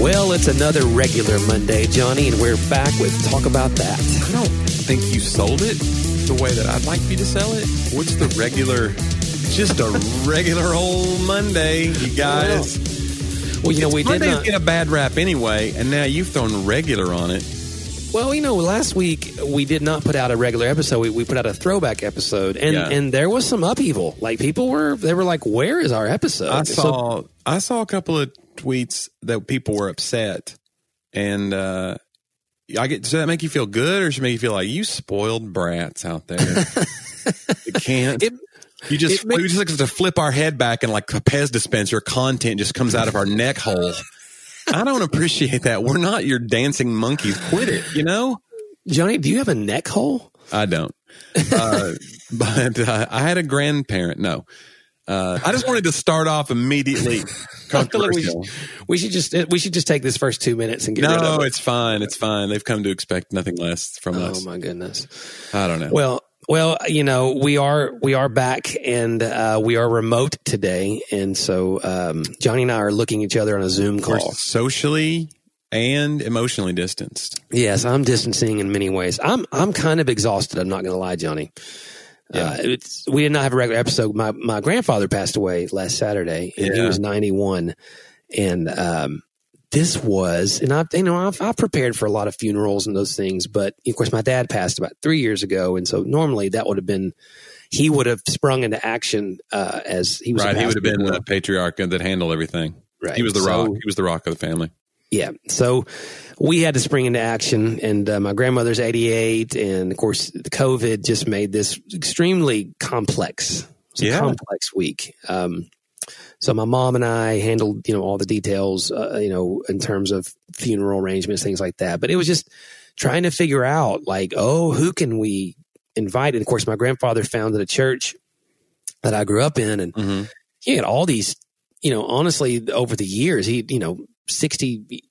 Well, it's another regular Monday, Johnny, and we're back with Talk About That. I don't think you sold it the way that I'd like you to sell it. What's the regular, just a regular old Monday, you guys? Well, you know, we did not. get a bad rap anyway, and now you've thrown regular on it. Well, you know, last week we did not put out a regular episode. We, we put out a throwback episode, and Yeah. and there was some upheaval. Like people were, they were like, "Where is our episode?" I So- saw I saw a couple of tweets that people were upset, and uh, I get. Does that make you feel good, or should it make you feel like you spoiled brats out there? it can't. It- you just it make- we just like to flip our head back and like a Pez dispenser content just comes out of our neck hole. I don't appreciate that. We're not your dancing monkeys. Quit it. You know. Johnny, do you have a neck hole? I don't. Uh, but uh, I had a grandparent. No. Uh, I just wanted to start off immediately. I feel like we should, we should just we should just take this first two minutes and get rid No, of it. No, it's fine. It's fine. They've come to expect nothing less from Oh us. Oh my goodness. I don't know. Well, well, you know, we are we are back and uh, we are remote today, and so um, Johnny and I are looking at each other on a Zoom We're call. socially and emotionally distanced. Yes, I'm distancing in many ways. I'm I'm kind of exhausted. I'm not going to lie, Johnny. Uh, it's, we did not have a regular episode. My my grandfather passed away last Saturday, and he was 91. And um, this was, and I, you know, I've, I've prepared for a lot of funerals and those things, but of course, my dad passed about three years ago, and so normally that would have been, he would have sprung into action uh, as he was Right. He would have been the patriarch that handled everything. Right. He was the So- rock. He was the rock of the family. Yeah. So we had to spring into action, and uh, my grandmother's 88, and of course, the COVID just made this extremely complex. It was a Yeah. complex week. Um, so my mom and I handled, you know, all the details, uh, you know, in terms of funeral arrangements, things like that. But it was just trying to figure out, like, oh, who can we invite? And of course, my grandfather founded a church that I grew up in, and Mhm. he had all these, you know, honestly, over the years, he, you know, 60,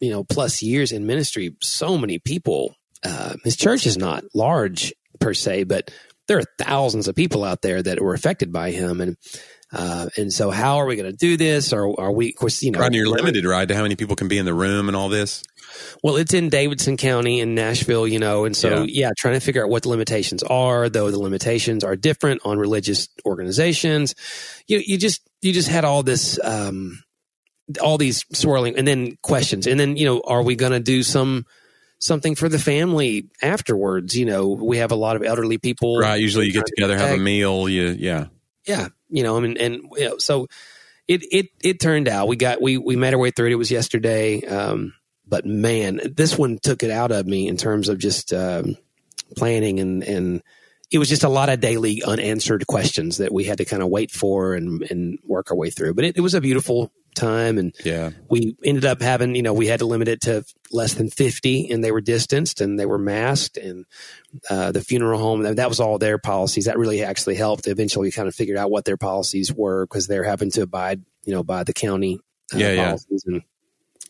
you know, plus years in ministry, so many people. Uh, his church is not large per se, but there are thousands of people out there that were affected by him. And, uh, and so how are we going to do this? Or are we, of course, you know. You're limited, right, to how many people can be in the room and all this. well, it's in Davidson County in Nashville, you know, and so Yeah. yeah. trying to figure out what the limitations are, though the limitations are different on religious organizations. You you just you just had all this um all these swirling and then questions. And then, you know, are we going to do some something for the family afterwards? You know, we have a lot of elderly people. Right. Usually you get together, have a meal. You, yeah. yeah you know i mean and you know, so it it it turned out. We got we we made our way through it. It was yesterday um but man this one took it out of me in terms of just um planning and and it was just a lot of daily unanswered questions that we had to kind of wait for and and work our way through. But it, it was a beautiful time and Yeah. we ended up having, you know, we had to limit it to less than 50 and they were distanced and they were masked and uh, the funeral home, that was all their policies. That really actually helped. Eventually we kind of figured out what their policies were because they're having to abide, you know, by the county uh, Yeah, yeah. policies. And,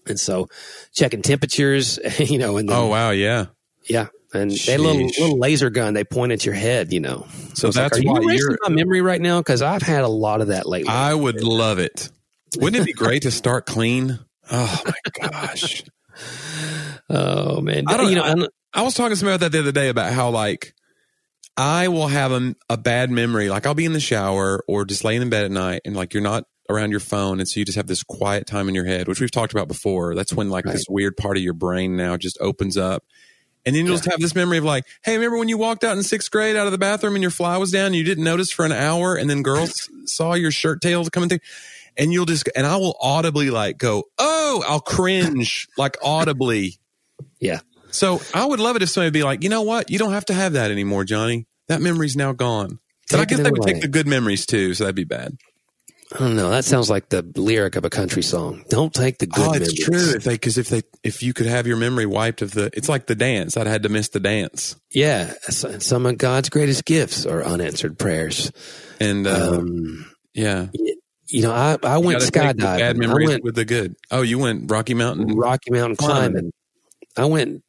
and so checking temperatures, you know, and then, Oh, wow. Yeah. yeah. And they had a little, little laser gun they point at your head, you know. So I was like, that's Are you why erasing you're. my memory right now? Because I've had a lot of that lately. I would love it. Wouldn't it be great to start clean? Oh my gosh. oh man, I don't- you know, I'm- I was talking to somebody about that the other day about how like I will have a, a bad memory. Like I'll be in the shower or just laying in bed at night and like you're not around your phone. And so you just have this quiet time in your head, which we've talked about before. That's when like this weird part of your brain now just opens up. And then you'll just have this memory of like, hey, remember when you walked out in sixth grade out of the bathroom and your fly was down and you didn't notice for an hour and then girls saw your shirt tails coming through and you'll just, and I will audibly like go, oh, I'll cringe like audibly. yeah. So I would love it if somebody would be like, you know what? You don't have to have that anymore, Johnny. That memory's now gone. But I guess they would take the good memories too, so that'd be bad. I don't know. That sounds like the lyric of a country song. Don't take the good oh, memories. it's true. If they, because if they, if you could have your memory wiped of the, it's like the dance. I'd had to miss the dance, Yeah. Some of God's greatest gifts are unanswered prayers. and uh, Um, yeah, you know, I, I went bad skydiving. I memories went with the good. Oh, you went Rocky Mountain, Rocky Mountain Climbing. climbing. I went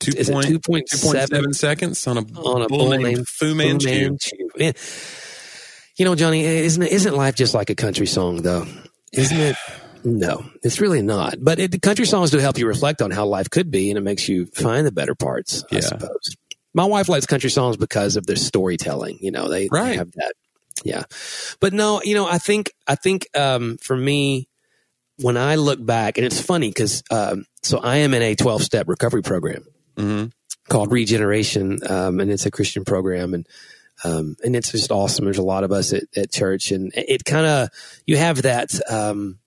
two is it point two point 2.7 seven seconds on a on a bull bull named Fu Fu Manchu. Manchu. You know, Johnny, isn't isn't life just like a country song though? isn't it? No, it's really not. But it, country songs do help you reflect on how life could be, and it makes you find the better parts. I suppose. My wife likes country songs because of their storytelling. You know, they, they have that. Yeah, but no, you know, I think I think um, for me, when I look back, and it's funny because um, so I am in a twelve step recovery program hmm called Regeneration, um, and it's a Christian program, and um, and it's just awesome. There's a lot of us at, at church, and it kind of you have that. Um,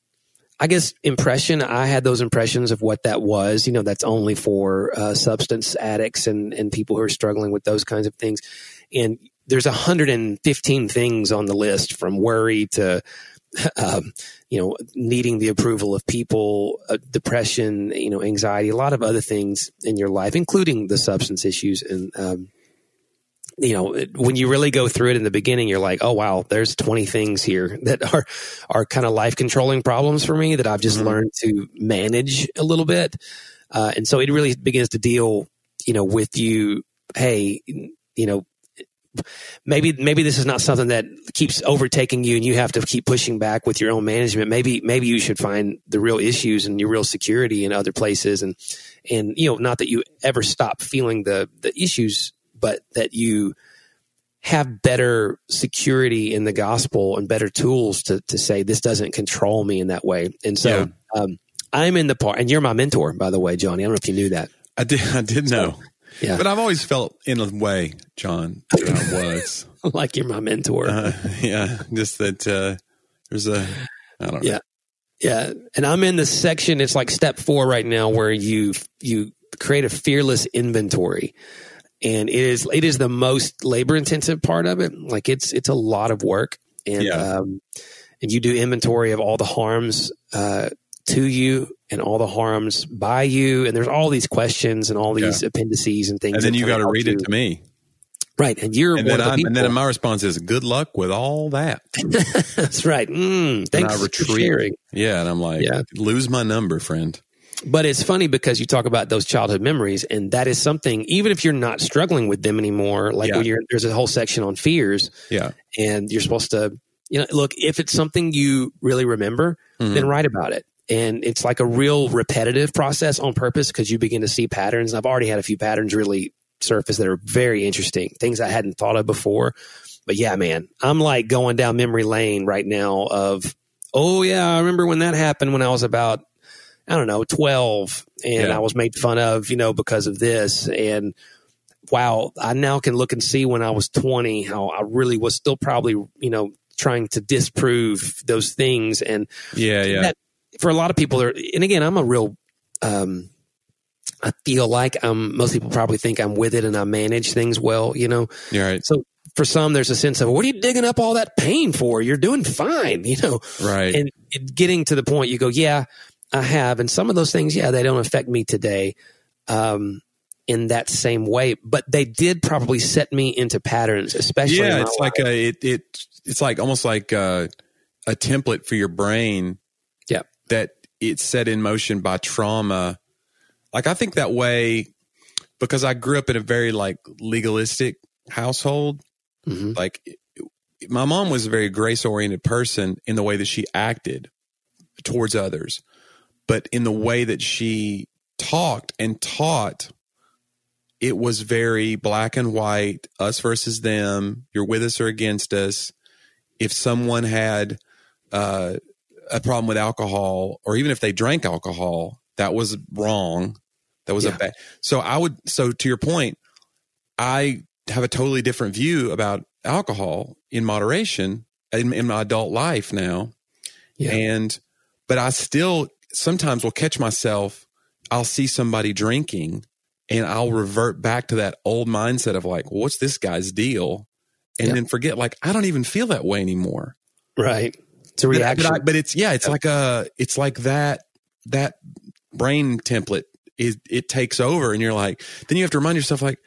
I guess impression. I had those impressions of what that was. You know, that's only for uh, substance addicts and and people who are struggling with those kinds of things. And there's 115 things on the list, from worry to um, you know, needing the approval of people, uh, depression, you know, anxiety, a lot of other things in your life, including the substance issues. And, um, you know, it- when you really go through it in the beginning, you're like, oh, wow, there's 20 things here that are, are kind of life controlling problems for me that I've just Mhm. learned to manage a little bit. Uh, and so it really begins to deal, you know, with you. Hey, you know, maybe maybe this is not something that keeps overtaking you and you have to keep pushing back with your own management maybe maybe you should find the real issues and your real security in other places and and you know not that you ever stop feeling the the issues but that you have better security in the gospel and better tools to to say this doesn't control me in that way and so um I'm in the part, and you're my mentor, by the way, Johnny. I don't know if you knew that. I did. I did know. Yeah. But I've always felt in a way, John, that I was. like you're my mentor. Uh, yeah. Just that uh, there's a, I don't know. Yeah. Yeah, and I'm in the section. It's like step four right now, where you you create a fearless inventory, and it is it is the most labor intensive part of it. Like it's it's a lot of work, and Yeah. um, and you do inventory of all the harms uh, to you and all the harms by you, and there's all these questions and all these appendices and things. And then you got to read it to me. right? And you're And then, the and then my response is, good luck with all that. That's right. Mm, thanks I for retreat. sharing. Yeah. And I'm like, Yeah. lose my number, friend. But it's funny because you talk about those childhood memories, and that is something. Even if you're not struggling with them anymore, like Yeah. when you're there's a whole section on fears, Yeah. and you're supposed to, you know, look if it's something you really remember, Mhm. then write about it. And it's like a real repetitive process on purpose because you begin to see patterns. And I've already had a few patterns really surface that are very interesting, things I hadn't thought of before. But yeah, man, I'm like going down memory lane right now of, oh yeah, I remember when that happened when I was about, I don't know, 12 and Yeah. I was made fun of, you know, because of this. And wow, I now can look and see when I was 20 how I really was still probably, you know, trying to disprove those things. And Yeah. Yeah. that for a lot of people there and again i'm a real um i feel like i'm most people probably think i'm with it and i manage things well you know You're right. so for some there's a sense of what are you digging up all that pain for you're doing fine you know Right. and getting to the point you go yeah i have and some of those things yeah they don't affect me today um in that same way but they did probably set me into patterns especially yeah. It's like a, it, it, it's like almost like a, a template for your brain. That it's set in motion by trauma. Like I think that way because I grew up in a very like legalistic household. Mhm. Like my mom was a very grace oriented person in the way that she acted towards others, but in the way that she talked and taught, it was very black and white, us versus them. You're with us or against us. If someone had uh, a problem with alcohol, or even if they drank alcohol, that was wrong. That was Yeah. a bad. So I would. So to your point, I have a totally different view about alcohol in moderation in, in my adult life now. Yeah. And, but I still sometimes will catch myself. I'll see somebody drinking and I'll revert back to that old mindset of like, what's this guy's deal? And Yeah. then forget, like, I don't even feel that way anymore. right it's a But- reaction But, I, but it's, yeah, it's like a, it's like that, that brain template is, it takes over and you're like, then you have to remind yourself, like,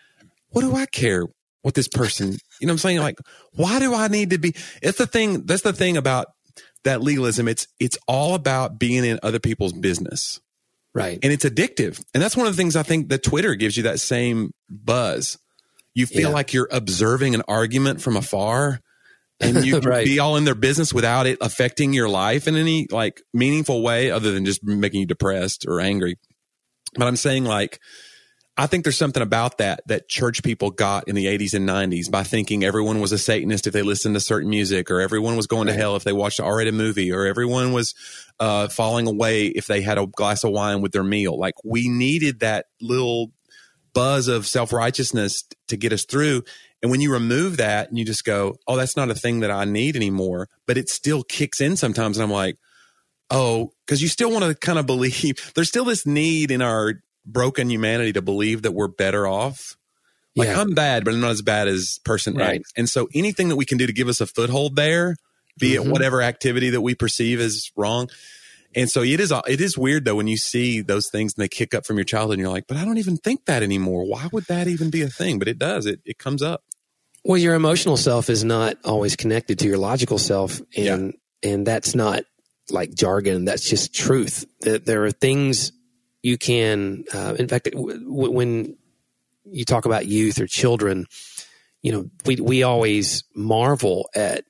what do I care what this person, you know what I'm saying? Like, why do I need to be, it's the thing, that's the thing about that legalism. It's, it's all about being in other people's business right and it's addictive. And that's one of the things I think that Twitter gives you that same buzz. You feel Yeah. like you're observing an argument from afar and you can Right. be all in their business without it affecting your life in any like meaningful way other than just making you depressed or angry. But I'm saying like I think there's something about that that church people got in the 80s and 90s by thinking everyone was a Satanist if they listened to certain music, or everyone was going to hell if they watched an R-rated movie, or everyone was uh, falling away if they had a glass of wine with their meal. Like we needed that little buzz of self righteousness to get us through. And when you remove that and you just go, oh, that's not a thing that I need anymore, but it still kicks in sometimes. And I'm like, oh, because you still want to kind of believe there's still this need in our broken humanity to believe that we're better off. Like Yeah. I'm bad, but I'm not as bad as person Right. X. And so anything that we can do to give us a foothold there, be it Mhm. whatever activity that we perceive as wrong. And so it is it is weird though when you see those things and they kick up from your childhood and you're like, but I don't even think that anymore. Why would that even be a thing? But it does. It it comes up. Well, your emotional self is not always connected to your logical self, and and that's not like jargon. That's just truth. That there are things you can. Uh, in fact, w- w- when you talk about youth or children, you know, we we always marvel at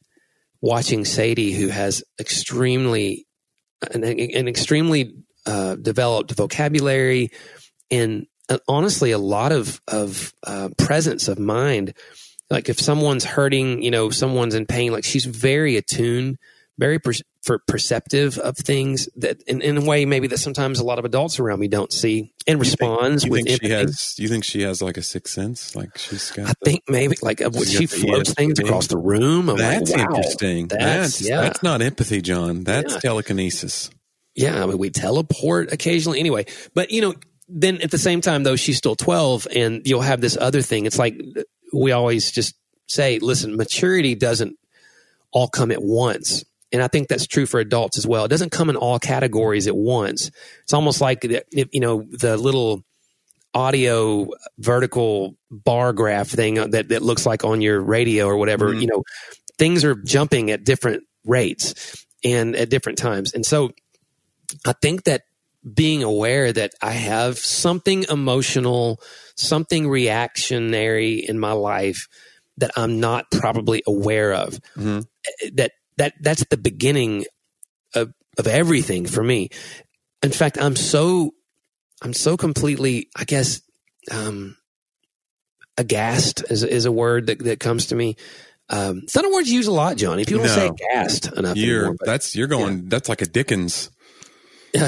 watching Sadie, who has extremely an, an extremely uh, developed vocabulary and uh, honestly a lot of of uh, presence of mind like if someone's hurting you know someone's in pain like she's very attuned very per- for perceptive of things that in, in a way maybe that sometimes a lot of adults around me don't see and responds You with think she empathy. has you think she has like a sixth sense? Like she's got I the- think maybe like when she floats things across the room. I'm that's like, wow, interesting. That's, That's yeah, that's not empathy, John. That's Yeah. telekinesis. yeah. I mean, we teleport occasionally anyway, but you know, then at the same time though, she's still 12 and you'll have this other thing. It's like we always just say, listen, maturity doesn't all come at once. And I think that's true for adults as well. It doesn't come in all categories at once. It's almost like, the- if, you know, the little audio vertical bar graph thing that, that looks like on your radio or whatever, Mhm. you know, things are jumping at different rates and at different times. And so I think that being aware that I have something emotional, something reactionary in my life that I'm not probably aware of. Mhm. That that that's the beginning of of everything for me. In fact, I'm so I'm so completely, I guess, um, aghast is is a word that that comes to me. Um, it's not a word you use a lot, Johnny. People don't say No. aghast enough You're anymore. but- that's you're going. That's like a Dickens.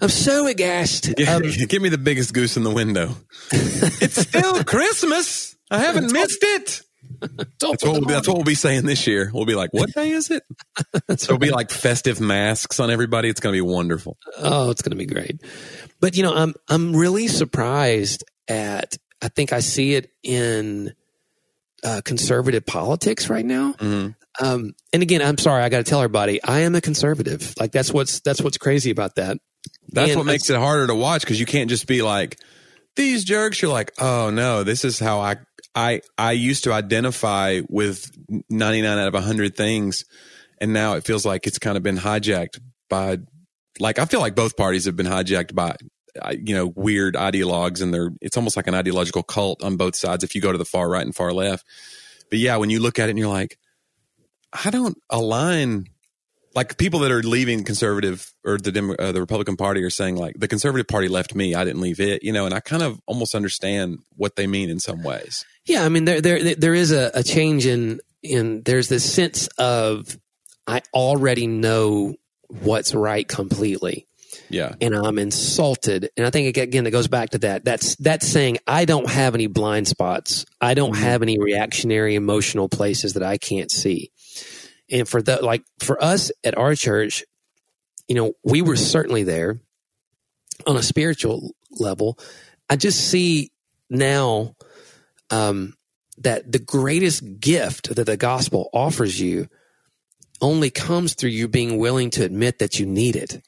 I'm so aghast. Um, Give me the biggest goose in the window. it's still Christmas. I haven't missed it. That's what, we'll, that's what we'll be saying this year. We'll be like, what day is it? There'll be like festive masks on everybody. It's going to be wonderful. Oh, it's going to be great. But you know, I'm I'm really surprised at. I think I see it in uh, conservative politics right now. Mhm. Um, and again, I'm sorry, I got to tell everybody, I am a conservative. Like that's what's that's what's crazy about that. That's And what makes it harder to watch because you can't just be like these jerks. You're like, oh no, this is how I I I used to identify with 99 out of 100 things, and now it feels like it's kind of been hijacked by like I feel like both parties have been hijacked by you know weird ideologues and they're it's almost like an ideological cult on both sides if you go to the far right and far left. But yeah, when you look at it and you're like, I don't align like people that are leaving conservative or the Demo, uh, the Republican Party are saying like the conservative party left me, I didn't leave it, you know, and I kind of almost understand what they mean in some ways. Yeah, I mean there there there is a, a change in in there's this sense of I already know what's right completely. Yeah. and I'm insulted. And I think again, it goes back to that. That's that's saying I don't have any blind spots. I don't Mhm. have any reactionary emotional places that I can't see. And for the like for us at our church, you know, we were certainly there on a spiritual level. I just see now um, that the greatest gift that the gospel offers you only comes through you being willing to admit that you need it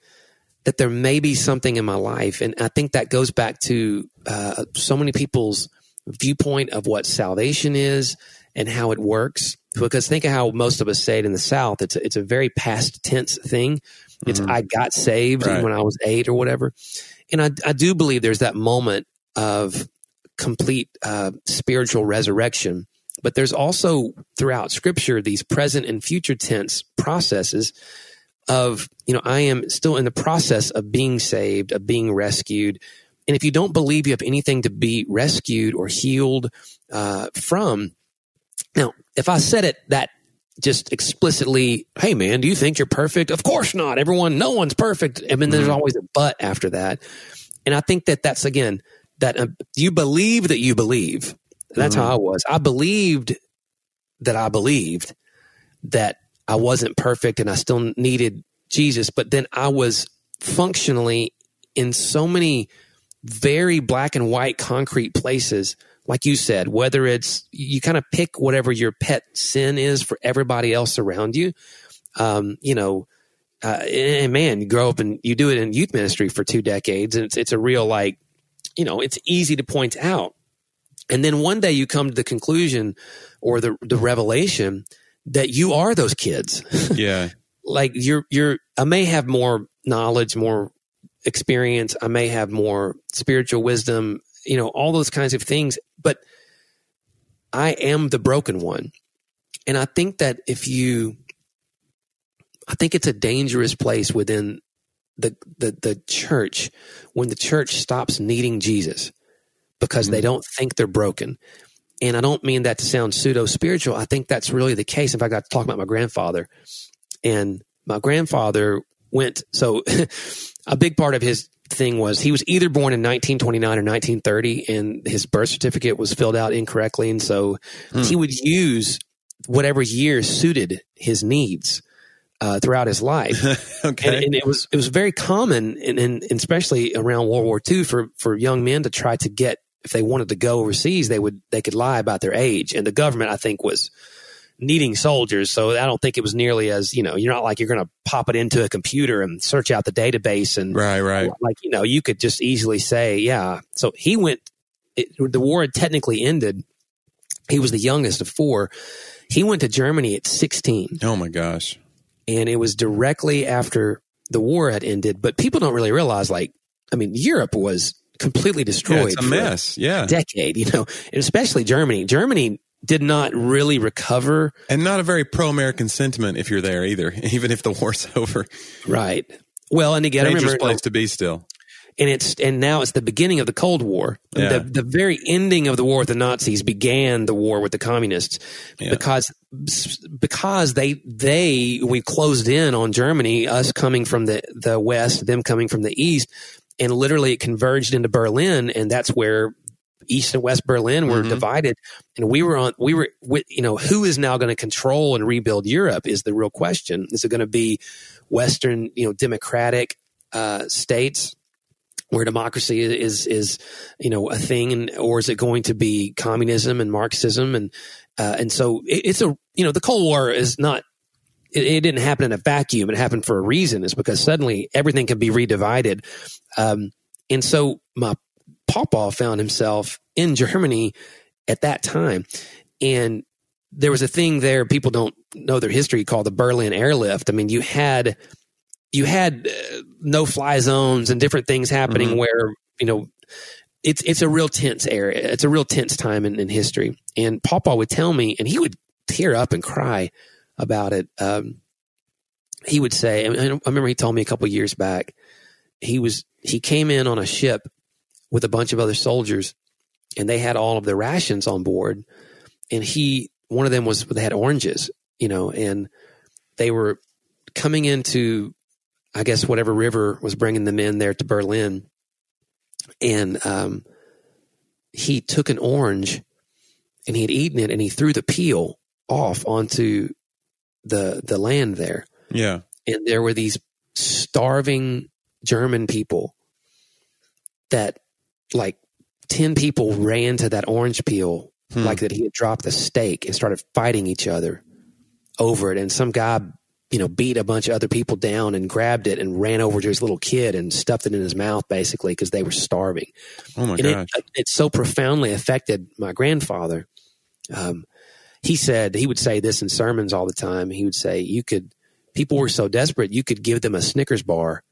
that there may be something in my life. And I think that goes back to uh, so many people's viewpoint of what salvation is and how it works. Because think of how most of us say it in the South. It's a, it's a very past tense thing. It's Mhm. I got saved Right. when I was eight or whatever. And I, I do believe there's that moment of complete uh, spiritual resurrection but there's also throughout scripture these present and future tense processes of, you know, I am still in the process of being saved, of being rescued. And if you don't believe you have anything to be rescued or healed uh, from, now, if I said it that just explicitly, hey man, do you think you're perfect? Of course not. Everyone, no one's perfect. I mean, there's Mhm. always a but after that. And I think that that's again, that uh, you believe that you believe. That's how I was. I believed that I believed that I wasn't perfect and I still needed Jesus, but then I was functionally in so many very black and white concrete places like you said whether it's you kind of pick whatever your pet sin is for everybody else around you. Um, you know uh, and man you grow up and you do it in youth ministry for two decades and it's, it's a real like you know it's easy to point out. And then one day you come to the conclusion or the, the revelation that you are those kids Yeah. like you're you're I may have more knowledge, more experience, I may have more spiritual wisdom, you know, all those kinds of things, but I am the broken one. And I think that if you I think it's a dangerous place within the the the church when the church stops needing Jesus because they mm-hmm. don't think they're broken. And I don't mean that to sound pseudo spiritual. I think that's really the case. If I got to talk about my grandfather, and my grandfather went so a big part of his thing was he was either born in 1929 or 1930 and his birth certificate was filled out incorrectly and so he would use whatever year suited his needs uh, throughout his life okay. and, and it was it was very common and, and especially around World War II for for young men to try to get if they wanted to go overseas they would they could lie about their age and the government I think was needing soldiers so I don't think it was nearly as you know you're not like you're going to pop it into a computer and search out the database and right. Right. like you know you could just easily say yeah so he went it, the war had technically ended he was the youngest of four he went to Germany at 16 Oh my gosh. and it was directly after the war had ended. But people don't really realize, like, I mean, Europe was completely Yeah, destroyed it's a mess. Yeah. decade, you know, and especially Germany. Germany did not really recover, And not a very pro American sentiment if you're there either, even if the war's over. right? Well, and again, I Dangerous remember, place to be still. and it's and now it's the beginning of the Cold War. Yeah. The the very ending of the war with the Nazis began the war with the communists Yeah. because because they they we closed in on Germany, us coming from the the west, them coming from the east, and literally it converged into Berlin, and that's where East and West Berlin were Mhm. divided, and we were on we were with, you know who is now going to control and rebuild Europe is the real question. Is it going to be Western you know democratic uh, states? where democracy is is you know a thing, and or is it going to be communism and Marxism and uh, and so it, it's a you know the Cold War is not it, it didn't happen in a vacuum. It happened for a reason. It's because suddenly everything can be redivided, um, and so my papa found himself in Germany at that time, and there was a thing there. People don't know their history called the Berlin Airlift. I mean, you had you had uh, no fly zones and different things happening Mhm. where you know it's it's a real tense area. It's a real tense time in, in history. And Papa would tell me, and he would tear up and cry about it. Um, he would say, I remember he told me a couple years back, he was he came in on a ship with a bunch of other soldiers, and they had all of their rations on board, and he one of them was they had oranges, you know, and they were coming into I guess whatever river was bringing them in there to Berlin, and um, he took an orange and he had eaten it and he threw the peel off onto the the land there, Yeah. and there were these starving German people that like ten people ran to that orange peel Hmm. like that he had dropped the steak and started fighting each other over it. And some guy, you know, beat a bunch of other people down and grabbed it and ran over to his little kid and stuffed it in his mouth basically because they were starving. Oh my and gosh. it, it so profoundly affected my grandfather. Um, he said, he would say this in sermons all the time. He would say, you could, people were so desperate, you could give them a Snickers bar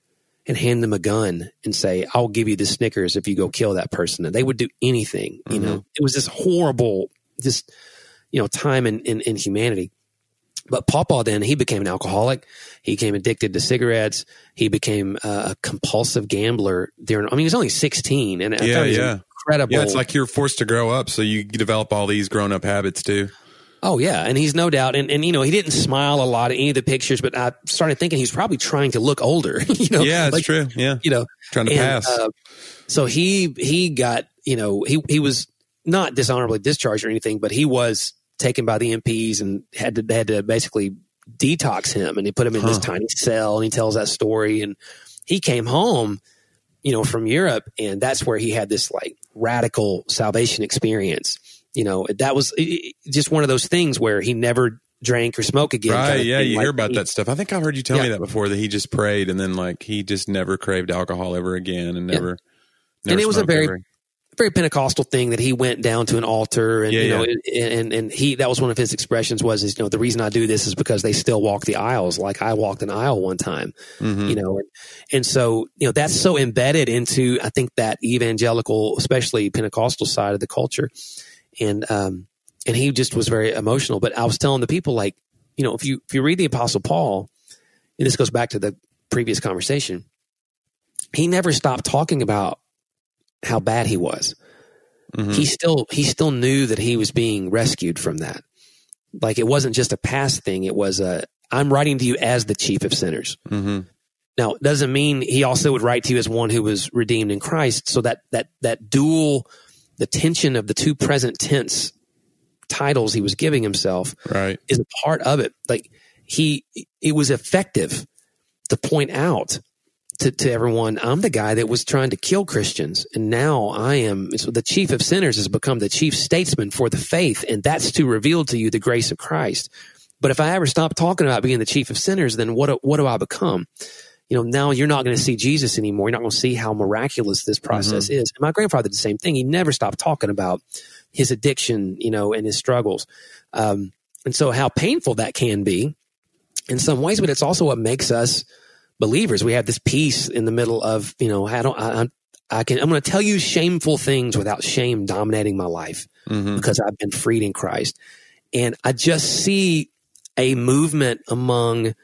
and hand them a gun and say, I'll give you the Snickers if you go kill that person. And they would do anything, you know. It was this horrible, this, you know, time in, in, in humanity. But Pawpaw then he became an alcoholic. He became addicted to cigarettes. He became uh, a compulsive gambler. During, I mean, he was only sixteen, and Yeah, thought he was yeah. incredible. Yeah, it's like you're forced to grow up, so you develop all these grown up habits too. Oh yeah, and he's no doubt, and, and you know he didn't smile a lot at any of the pictures, but I started thinking he's probably trying to look older. you know, yeah, that's like, true. Yeah, You know, trying to and, pass. uh, so he he got you know he he was not dishonorably discharged or anything, but he was taken by the MPs and had to they had to basically detox him, and they put him in this tiny cell, and he tells that story, and he came home, you know, from Europe, and that's where he had this like radical salvation experience. You know, that was just one of those things where he never drank or smoked again. right? kind of yeah, you Like, hear about he- that stuff. I think I've heard you tell Yeah. me that before. That he just prayed and then like he just never craved alcohol ever again and Yeah. never. And never it was a very- ever. very Pentecostal thing that he went down to an altar and Yeah, you know and, and and he that was one of his expressions was is you know the reason I do this is because they still walk the aisles like I walked an aisle one time Mhm. you know and, and so you know that's so embedded into I think that evangelical especially Pentecostal side of the culture and um and he just was very emotional but I was telling the people like you know if you if you read the apostle Paul and this goes back to the previous conversation he never stopped talking about how bad he was. Mhm. he still he still knew that he was being rescued from that. Like it wasn't just a past thing. It was a i'm writing to you as the chief of sinners. Mhm. now it doesn't mean he also would write to you as one who was redeemed in christ. So that that that dual the tension of the two present tense titles he was giving himself right. is a part of it. Like he, it was effective to point out to, to everyone, I'm the guy that was trying to kill Christians. And now I am, so the chief of sinners has become the chief statesman for the faith. And that's to reveal to you the grace of Christ. But if I ever stop talking about being the chief of sinners, then what, what do I become? You know, now you're not going to see Jesus anymore. You're not going to see how miraculous this process is. And my grandfather did the same thing. He never stopped talking about his addiction, you know, and his struggles. Um, and so how painful that can be in some ways, but it's also what makes us believers. We have this peace in the middle of, you know, I don't, I, I can, I'm going to tell you shameful things without shame dominating my life Mhm. because I've been freed in Christ. And I just see a movement among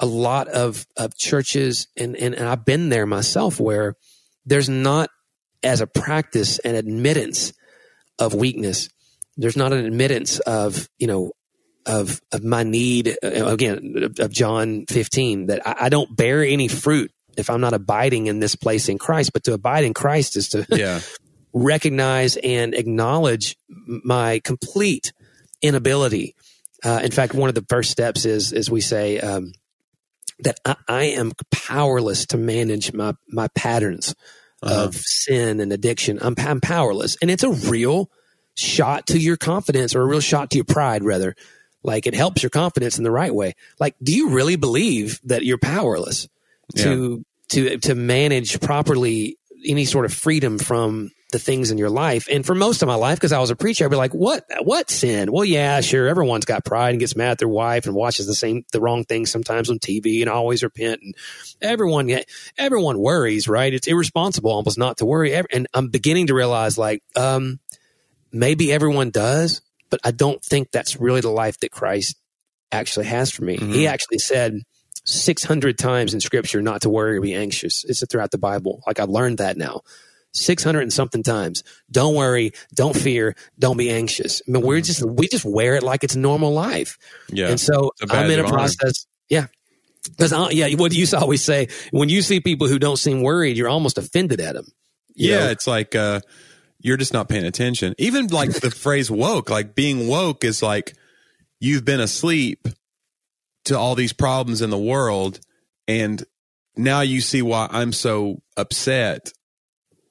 a lot of, of churches, and, and, and I've been there myself, where there's not, as a practice, an admittance of weakness. There's not an admittance of, you know, of, of my need, uh, again, of, of John 15, that I, I don't bear any fruit if I'm not abiding in this place in Christ. But to abide in Christ is to Yeah. recognize and acknowledge my complete inability. Uh, in fact, one of the first steps is as we say um, that I, I am powerless to manage my my patterns Uh-huh. of sin and addiction. I'm, I'm powerless, and it's a real shot to your confidence, or a real shot to your pride, rather. Like it helps your confidence in the right way. Like, do you really believe that you're powerless to to to manage properly any sort of freedom from the things in your life. And for most of my life, because I was a preacher, I'd be like, "What? What sin? Well, yeah, sure. Everyone's got pride and gets mad at their wife and watches the same, the wrong things sometimes on TV and always repent. And everyone, everyone worries, right? It's irresponsible almost not to worry. And I'm beginning to realize, like, um, maybe everyone does, but I don't think that's really the life that Christ actually has for me. Mhm. He actually said 600 times in scripture not to worry or be anxious. It's throughout the Bible. Like I've learned that now. 600 and something times. Don't worry, don't fear, don't be anxious. I mean, we're just, we just wear it like it's normal life. Yeah. And so It's a badge I'm in a process. Yeah. Because, yeah, what you always say, when you see people who don't seem worried, you're almost offended at them. Yeah, know? it's like uh, you're just not paying attention. Even like the phrase woke, like being woke is like you've been asleep to all these problems in the world. And now you see why I'm so upset.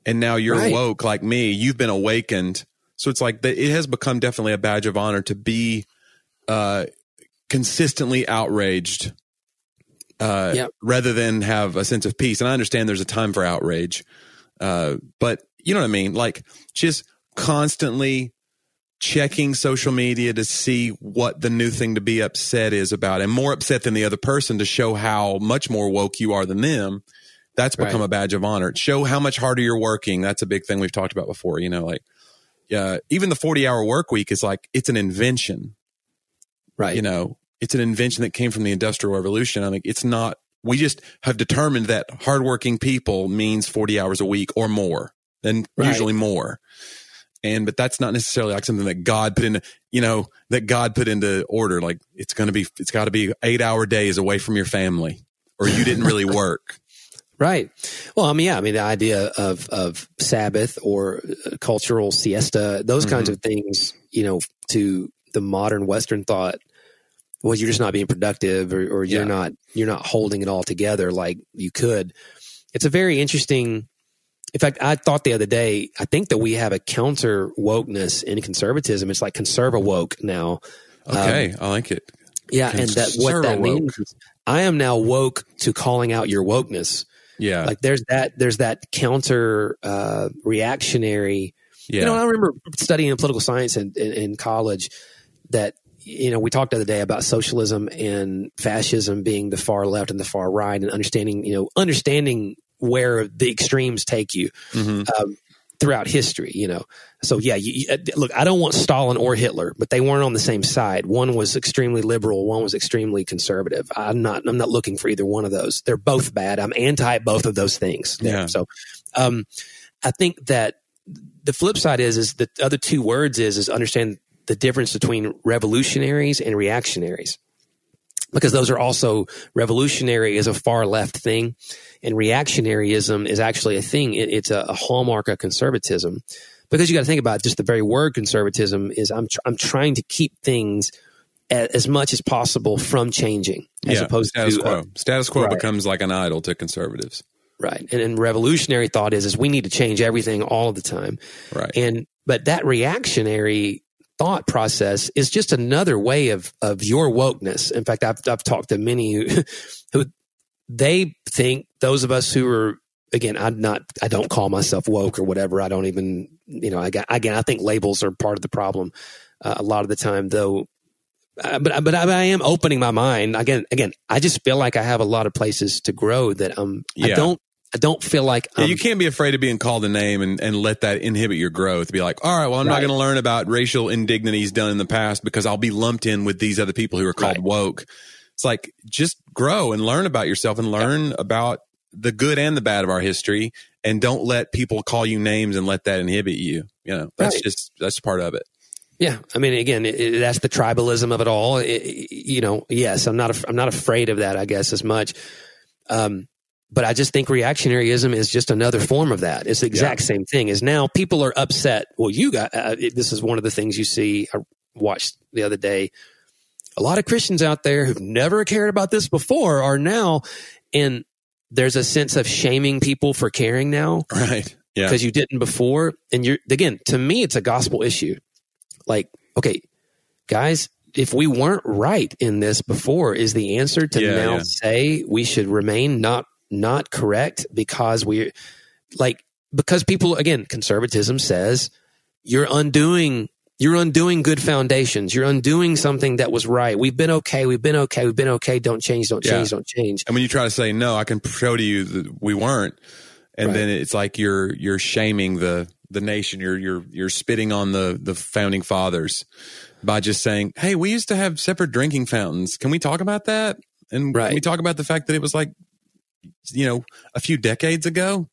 And now you're Right. woke like me. You've been awakened. So it's like the, it has become definitely a badge of honor to be uh, consistently outraged uh, Yep. rather than have a sense of peace. And I understand there's a time for outrage. Uh, but you know what I mean? Like just constantly checking social media to see what the new thing to be upset is about and more upset than the other person to show how much more woke you are than them. That's become Right. a badge of honor. Show how much harder you're working. That's a big thing we've talked about before. You know, like uh, even the 40 hour work week is like, it's an invention. Right. You know, it's an invention that came from the industrial revolution. I mean, it's not, we just have determined that hardworking people means 40 hours a week or more and Right. usually more. And, but that's not necessarily like something that God put in, you know, that God put into order. Like it's going to be, it's got to be eight hour days away from your family or you didn't really work. Right. Well, I mean, yeah, I mean, the idea of, of Sabbath or uh, cultural siesta, those kinds of things, you know, to the modern Western thought, well, you're just not being productive or, or you're Yeah. not, you're not holding it all together like you could. It's a very interesting, in fact, I thought the other day, I think that we have a counter wokeness in conservatism. It's like conserva woke now. Okay. I like it. Yeah. And that what that means I am now woke to calling out your wokeness Yeah. like there's that there's that counter uh, reactionary yeah. you know i remember studying political science in, in, in college that you know we talked the other day about socialism and fascism being the far left and the far right and understanding you know understanding where the extremes take you Mhm. um, throughout history you know. So yeah you, you, uh, look i don't want stalin or hitler but they weren't on the same side. One was extremely liberal one was extremely conservative. I'm not i'm not looking for either one of those. They're both bad. I'm anti both of those things. Yeah. so um i think that the flip side is is the other two words is is understand the difference between revolutionaries and reactionaries because those are also revolutionary is a far left thing and reactionaryism is actually a thing it, it's a, a hallmark of conservatism because you got to think about just the very word conservatism is i'm tr- i'm trying to keep things a, as much as possible from changing as yeah. opposed status to quo. uh, status quo right. becomes like an idol to conservatives. right and, and revolutionary thought is is we need to change everything all the time Right. and but that reactionary thought process is just another way of of your wokeness. In fact, I've I've talked to many who, who they think those of us who are again, I'm not I don't call myself woke or whatever. I don't even you know I got again I think labels are part of the problem uh, a lot of the time though. Uh, but but I, I am opening my mind again. Again, I just feel like I have a lot of places to grow that um I Yeah. don't I don't feel like Yeah, I'm you can't be afraid of being called a name and, and let that inhibit your growth. Be like, all right, well, I'm not going to learn about racial indignities done in the past because I'll be lumped in with these other people who are called Right. woke. It's like just grow and learn about yourself and learn about the good and the bad of our history, and don't let people call you names and let that inhibit you. You know, that's Right. just that's part of it. Yeah, I mean, again, it, it- that's the tribalism of it all. It- you know, yes, I'm not. I'm not afraid of that. I guess as much. Um, but I just think reactionaryism is just another form of that. It's the exact same thing. Is now people are upset. Well, you got uh, it, this is one of the things you see. I watched the other day. A lot of Christians out there who've never cared about this before are now, and there's a sense of shaming people for caring now Right. Yeah. because you didn't before. And you're again, to me, it's a gospel issue. Like, okay, guys, if we weren't right in this before, is the answer to Yeah, now yeah. say we should remain not not correct because we like because people again, conservatism says you're undoing you're undoing good foundations. You're undoing something that was right. We've been okay. We've been okay. We've been okay. Don't change. Don't Yeah. change. Don't change. And when you try to say no, I can show to you that we weren't, and Right. then it's like you're you're shaming the the nation. You're you're you're spitting on the the founding fathers by just saying, "Hey, we used to have separate drinking fountains. Can we talk about that?" And Right. can we talk about the fact that it was like, you know, a few decades ago.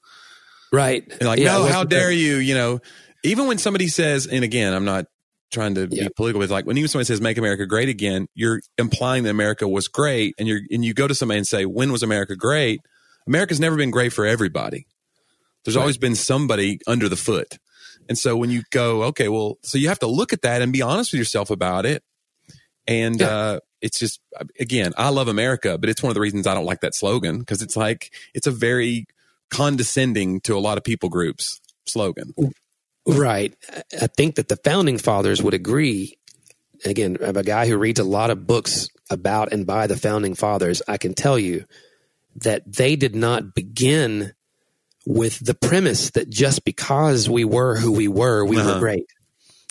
Right. And like, Yeah, no, how that- dare you? You know, even when somebody says, and again, I'm not trying to Yeah. be political, but like when even somebody says "Make America Great Again," you're implying that America was great, and you're and you go to somebody and say, "When was America great?" America's never been great for everybody. There's Right. always been somebody under the foot, and so when you go, okay, well, so you have to look at that and be honest with yourself about it. And Yeah. uh, it's just again, I love America, but it's one of the reasons I don't like that slogan because it's like it's a very condescending to a lot of people groups slogan. Right. I- think that the founding fathers would agree. Again, I'm a guy who reads a lot of books about and by the founding fathers. I can tell you that they did not begin with the premise that just because we were who we were, we Uh-huh. were great.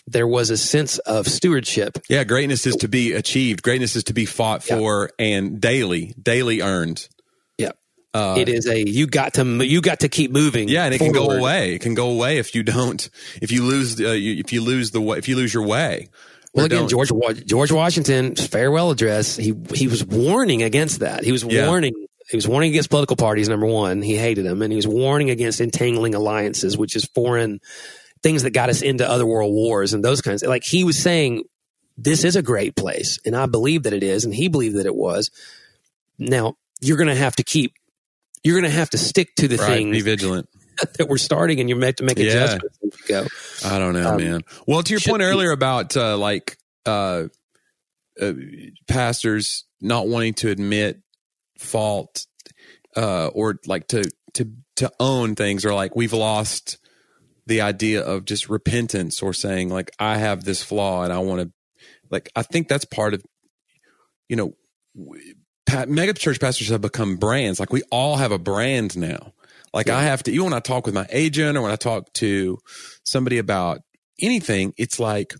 There was a sense of stewardship. Yeah, greatness is to be achieved. Greatness is to be fought Yeah. for and daily, daily earned. Yeah. Uh, it is a you got to you got to keep moving. yeah, and it can go away. It can go away if you don't. If you lose. Uh, you, if you lose the way. If you lose your way. Well, again, don't. George George Washington's farewell address. He he was warning against that. He was Yeah. warning. He was warning against political parties. Number one, he hated them, and he was warning against entangling alliances, which is foreign things that got us into other world wars and those kinds. Like he was saying, this is a great place, and I believe that it is, and he believed that it was. Now you're going to have to keep. You're going to have to stick to the Right, be vigilant. that we're starting, and you're meant to make Yeah. adjustments as you go. I don't know, Um, man. Well, to your point be- earlier about uh, like uh, uh, pastors not wanting to admit fault uh, or like to to to own things, or like we've lost the idea of just repentance or saying like I have this flaw and I want to like I think that's part of you know mega church pastors have become brands. Like we all have a brand now. Like I have to even when I talk with my agent or when I talk to somebody about anything it's like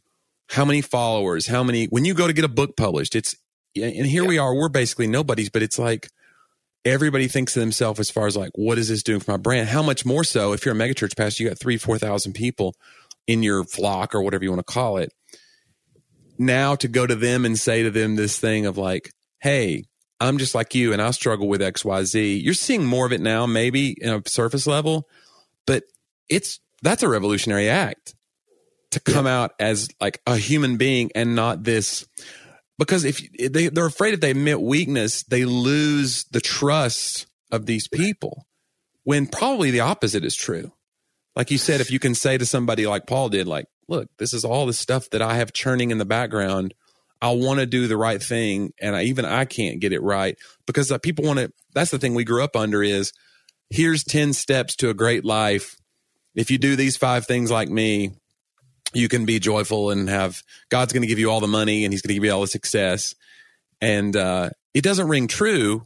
how many followers? How many when you go to get a book published it's and here we are we're basically nobodies but it's like everybody thinks of themselves as far as like what is this doing for my brand? How much more so if you're a megachurch pastor you got three four thousand people in your flock or whatever you want to call it. Now to go to them and say to them this thing of like hey i'm just like you and i struggle with xyz you're seeing more of it now maybe in a surface level but it's that's a revolutionary act to come out as like a human being and not this because if they, they're afraid if they admit weakness they lose the trust of these people. When probably the opposite is true. Like you said if you can say to somebody like paul did like look this is all the stuff that i have churning in the background. I want to do the right thing and I, even i can't get it right. Because uh, people want to that's the thing we grew up under is here's 10 steps to a great life. If you do these five things like me you can be joyful and have God's going to give you all the money and he's going to give you all the success. And uh, it doesn't ring true.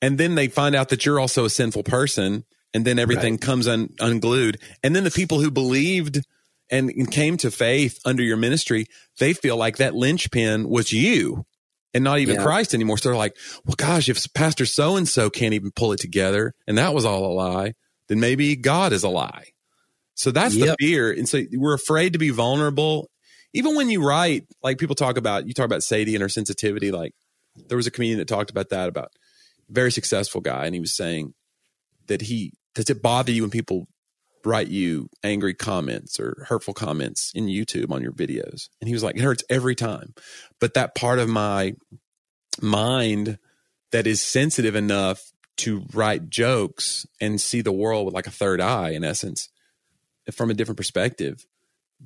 And then they find out that you're also a sinful person. And then everything comes un- unglued. And then the people who believed and, and came to faith under your ministry, they feel like that linchpin was you and not even Yeah. Christ anymore. So they're like, well, gosh, if Pastor so and so can't even pull it together and that was all a lie, then maybe God is a lie. So that's the fear. And so we're afraid to be vulnerable. Even when you write, like people talk about, you talk about Sadie and her sensitivity. Like there was a comedian that talked about that about very successful guy. And he was saying that he, does it bother you when people write you angry comments or hurtful comments in YouTube on your videos? And he was like, it hurts every time. But that part of my mind that is sensitive enough to write jokes and see the world with like a third eye, in essence, from a different perspective.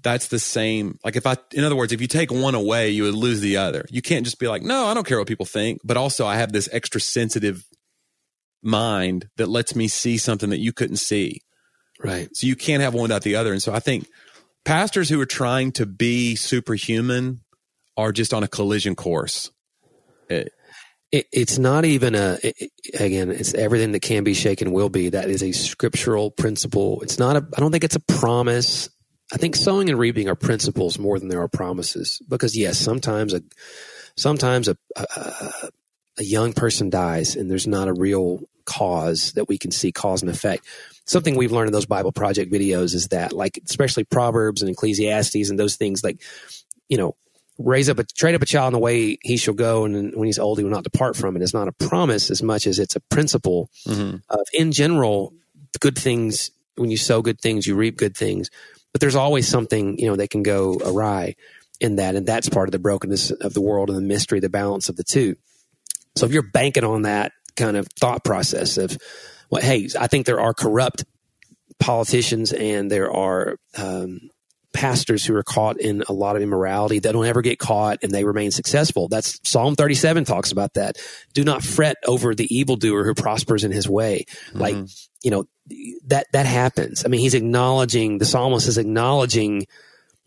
That's the same. Like if I, in other words, if you take one away, you would lose the other. You can't just be like, no, I don't care what people think. But also, I have this extra sensitive mind that lets me see something that you couldn't see. Right. So you can't have one without the other. And so I think pastors who are trying to be superhuman are just on a collision course. It- It, it's not even a, it, again, it's everything that can be shaken will be. That is a scriptural principle. It's not a, I don't think it's a promise. I think sowing and reaping are principles more than there are promises. Because yes, sometimes a, sometimes a, a, a young person dies and there's not a real cause that we can see cause and effect. Something we've learned in those Bible Project videos is that, like, especially Proverbs and Ecclesiastes and those things, like, you know, raise up a train up a child in the way he shall go, and when he's old, he will not depart from it. It's not a promise as much as it's a principle Mhm. of, in general, good things. When you sow good things, you reap good things. But there's always something you know that can go awry in that, and that's part of the brokenness of the world and the mystery, the balance of the two. So if you're banking on that kind of thought process of, well, hey, I think there are corrupt politicians and there are um, pastors who are caught in a lot of immorality that don't ever get caught and they remain successful. That's Psalm 37 talks about that. Do not fret over the evildoer who prospers in his way. Mm-hmm. Like, you know, that, that happens. I mean, he's acknowledging, the psalmist is acknowledging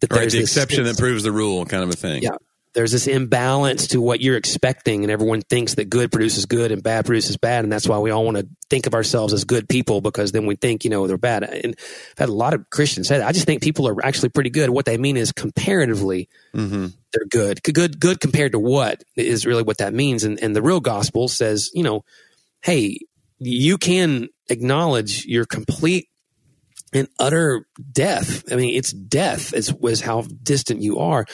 that Right, there's the this- exception that proves the rule, kind of a thing. Yeah. There's this imbalance to what you're expecting and everyone thinks that good produces good and bad produces bad and that's why we all want to think of ourselves as good people because then we think you know they're bad. And i've had a lot of christians say that. I just think people are actually pretty good. What they mean is comparatively hmm they're good. Good good compared to what is really what that means. And, and the real gospel says you know hey you can acknowledge your complete and utter death. I mean, it's death is, was how distant you are.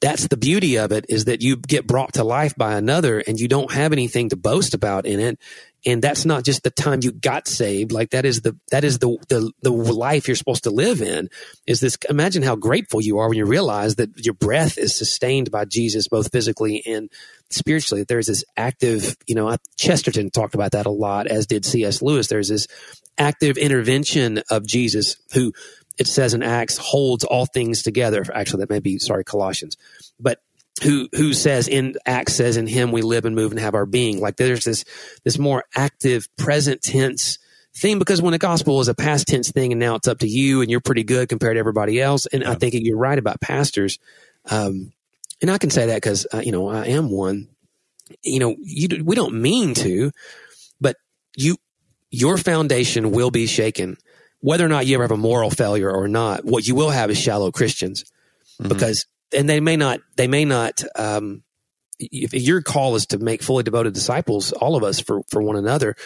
That's the beauty of it is that you get brought to life by another and you don't have anything to boast about in it. And that's not just the time you got saved. Like that is the, that is the, the, the life you're supposed to live in is this. Imagine how grateful you are when you realize that your breath is sustained by Jesus, both physically and spiritually. that There's this active, you know, Chesterton talked about that a lot, as did C.S. Lewis. There's this active intervention of Jesus who it says in Acts holds all things together. Actually, that may be, sorry, Colossians, but who, who says in Acts says in him we live and move and have our being. Like there's this, this more active present tense thing because when the gospel is a past tense thing and now it's up to you and you're pretty good compared to everybody else. And yeah. I think you're right about pastors. Um, and I can say that because, uh, you know, I am one. You know, you, we don't mean to, but you, your foundation will be shaken. Whether or not you ever have a moral failure or not, what you will have is shallow Christians mm-hmm. because, and they may not, they may not, um, if your call is to make fully devoted disciples, all of us for, for one another,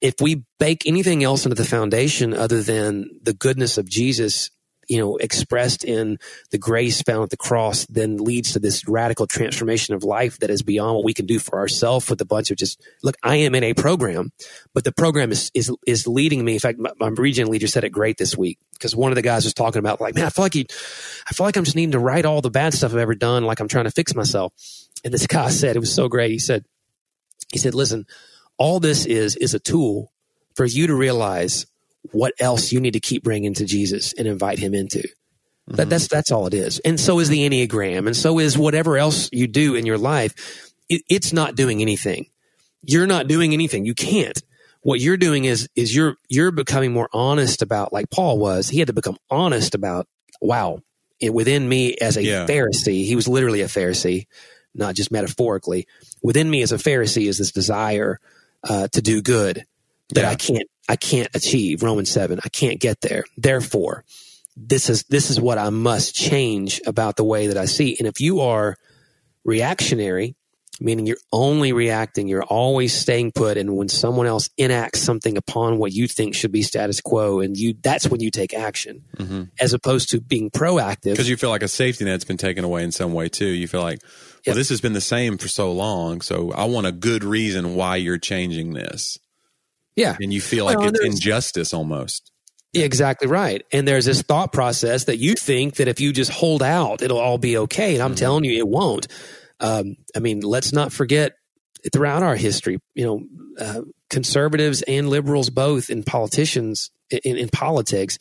if we bake anything else into the foundation other than the goodness of Jesus you know, expressed in the grace found at the cross then leads to this radical transformation of life that is beyond what we can do for ourselves with a bunch of just, look, I am in a program, but the program is, is, is leading me. In fact, my, my region leader said it great this week because one of the guys was talking about like, man, I feel like he, I feel like I'm just needing to write all the bad stuff I've ever done. Like I'm trying to fix myself. And this guy said, it was so great. He said, he said, listen, all this is, is a tool for you to realize what else you need to keep bringing to Jesus and invite him into. Mm-hmm. That, that's that's all it is. And so is the Enneagram, and so is whatever else you do in your life. It, it's not doing anything. You're not doing anything. You can't. What you're doing is is you're you're becoming more honest about, like Paul was. He had to become honest about. Wow, it, within me as a yeah. Pharisee, he was literally a Pharisee, not just metaphorically. Within me as a Pharisee is this desire uh, to do good that yeah. I can't I can't achieve Romans 7. I can't get there. Therefore, this is this is what I must change about the way that I see. And if you are reactionary, meaning you're only reacting, you're always staying put and when someone else enacts something upon what you think should be status quo and you that's when you take action mm-hmm. as opposed to being proactive. Because you feel like a safety net's been taken away in some way too. You feel like well, yep. this has been the same for so long, so I want a good reason why you're changing this. Yeah. And you feel like well, it's injustice almost. Exactly right. And there's this thought process that you think that if you just hold out, it'll all be okay. And I'm mm-hmm. telling you, it won't. Um, I mean, let's not forget throughout our history, you know, uh, conservatives and liberals both in politicians, in, in politics,